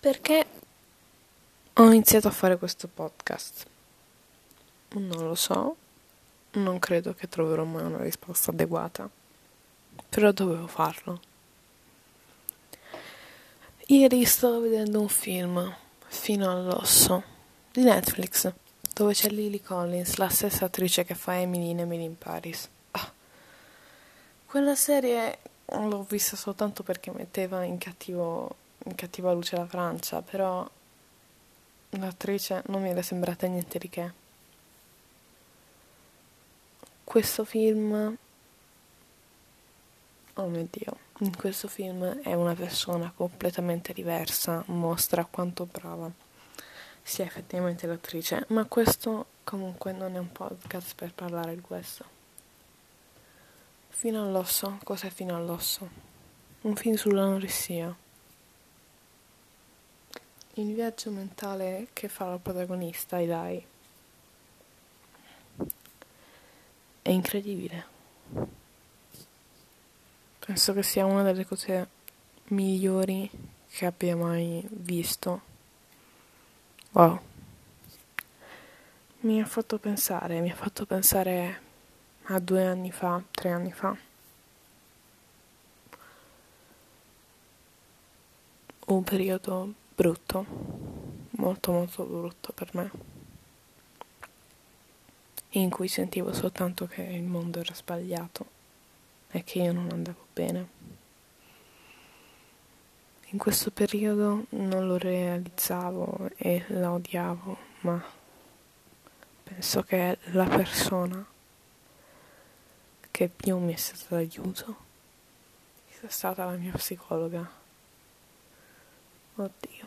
Perché ho iniziato a fare questo podcast? Non lo so, non credo che troverò mai una risposta adeguata, però dovevo farlo. Ieri stavo vedendo un film, Fino all'osso, di Netflix, dove c'è Lily Collins, la stessa attrice che fa Emily in Emily in Paris. Ah. Quella serie l'ho vista soltanto perché metteva in cattivo in cattiva luce la Francia, però l'attrice non mi era sembrata niente di che. Questo film, oh mio Dio, in questo film è una persona completamente diversa, mostra quanto brava sia effettivamente l'attrice, ma questo comunque non è un podcast per parlare di questo. Fino all'osso, cos'è fino all'osso? Un film sull'anoressia il viaggio mentale che fa la protagonista, Idai, è incredibile. Penso che sia una delle cose migliori che abbia mai visto. Wow. Mi ha fatto pensare, mi ha fatto pensare a due anni fa, tre anni fa. Un periodo brutto, molto molto brutto per me, in cui sentivo soltanto che il mondo era sbagliato e che io non andavo bene. In questo periodo non lo realizzavo e la odiavo, ma penso che la persona che più mi è stata d'aiuto sia stata la mia psicologa. Oddio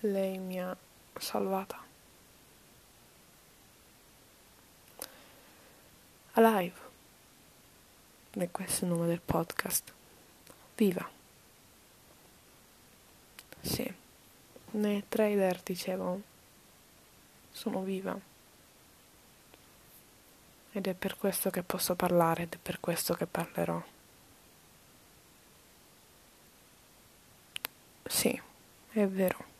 lei mi ha salvata. Alive. E questo è il nome del podcast. Viva. Sì. Nei trailer dicevo sono viva. Ed è per questo che posso parlare ed è per questo che parlerò. Sì, è vero.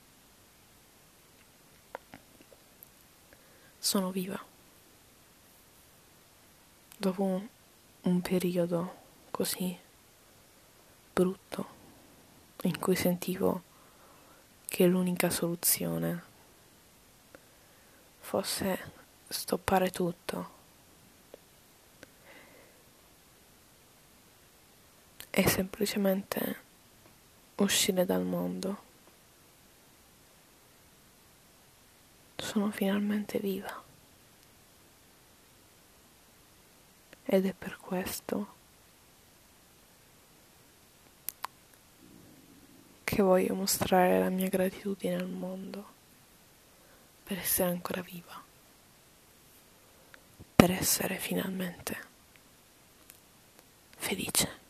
sono viva. Dopo un, periodo così brutto in cui sentivo che l'unica soluzione fosse stoppare tutto e semplicemente uscire dal mondo. Sono finalmente viva. ed è per questo che voglio mostrare la mia gratitudine al mondo per essere ancora viva, per essere finalmente felice.